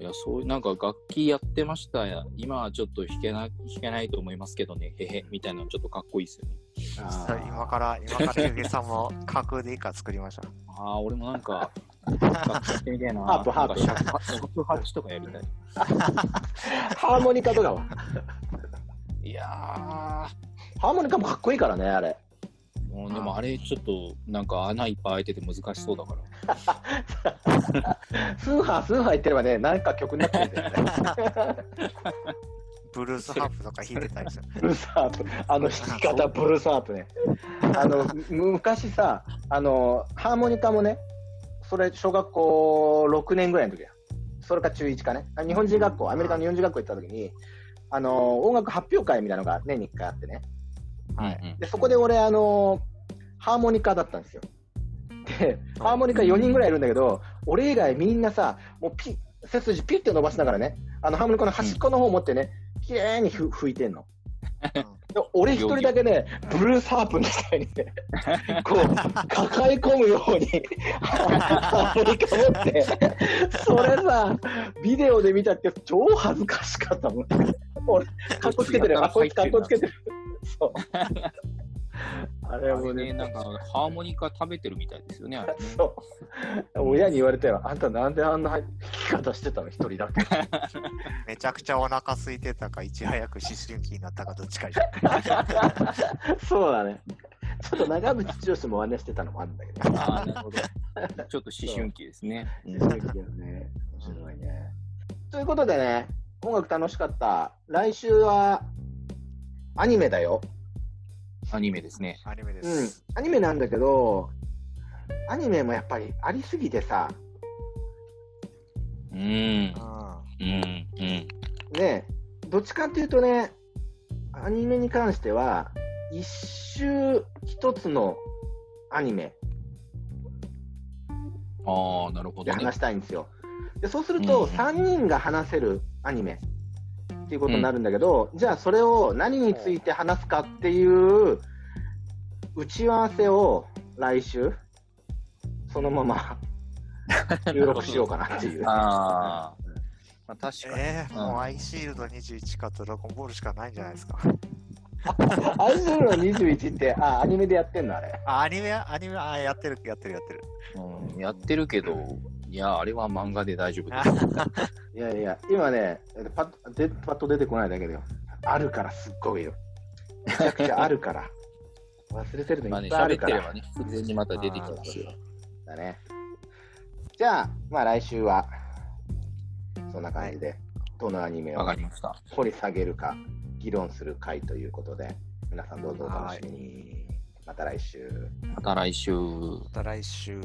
いや、そういう、なんか楽器やってましたや。今はちょっと弾けな弾けないと思いますけどね、へへ、みたいなのちょっとかっこいいですよね。ー、今から、今からゆげさんも架空でいいか作りましょう。ああ、俺もなんか、やってみたいな。ハープハープとかやりたい。ハーモニカとかは。いやハーモニカもかっこいいからね、あれ。ー、もうでもあれちょっとなんか穴いっぱい開いてて難しそうだから。スーハー、スーハー言ってればね、なんか曲になってるんだよね。ブルースハープとか弾いてたりする。ブルースハープ。あの弾き方、ブルースハープね。あの、む昔さ、あの、ハーモニカもね、それ、小学校6年ぐらいの時や。それか中1かね。あ日本人学校、アメリカの日本人学校行った時に、あの、音楽発表会みたいなのが年に1回あってね。はいで、そこで俺、あの、ハーモニカだったんですよ。で、ハーモニカ4人ぐらいいるんだけど、俺以外みんなさ、もうピッ、背筋ピッて伸ばしながらね、あのハーモニカの端っこの方を持ってね、綺麗にふ吹いてんの。で俺一人だけね、ブルースハープの下にね、こう、抱え込むように、ハーモニカ持って、それさ、ビデオで見たって超恥ずかしかったもん。俺、かっこつけてる。あ、こいつかっこつけてる。そう。あれもねあれね、、なんかハーモニカ食べてるみたいですよね、あれね。そう。親に言われたよ。あんたなんであんな弾き方してたの一人だけ。めちゃくちゃお腹空いてたか、いち早く思春期になったか、どっちかじゃん。そうだね。ちょっと長渕剛も真似してたのもあるんだけど。ああ、なるほど。ちょっと思春期ですね。うん思春期だよね。面白いね。ということでね、音楽楽しかった。来週はアニメだよ。アニメですね。アニメでうんす。。アニメなんだけど、アニメもやっぱりありすぎてさ、うん。うん。うん。うん。ね、どっちかっていうとね、アニメに関しては、一周一つのアニメああ、なるほどねで話。したいんですよ。でそうすると、うん3人が話せるアニメっていうことになるんだけど、じゃあそれを何について話すかっていう打ち合わせを来週、そのまま 収録しようかなっていう。ああ。まあ確かに。えー、うんもうアイシールド21かドラゴンボールしかないんじゃないですか？アイドルの21って、あ、アニメでやってんのあれ。あ、アニメ、アニメ、あ、やってる、やってる、やってる。うんやってるけど、いや、あれは漫画で大丈夫であす。いやいや、今ね、パッとでパッと出てこないだけだよ。あるからすっごいよ。めちゃくちゃあるから。忘れてるのまあね、いっぱいあるから。喋ってればね、自然にまた出てきますよ。だね。じゃあ、まあ来週は、そんな感じで、どのアニメをわかりました。掘り下げるか、議論する回ということで、皆さんどうぞお楽しみに。また来週。また来週。また来週。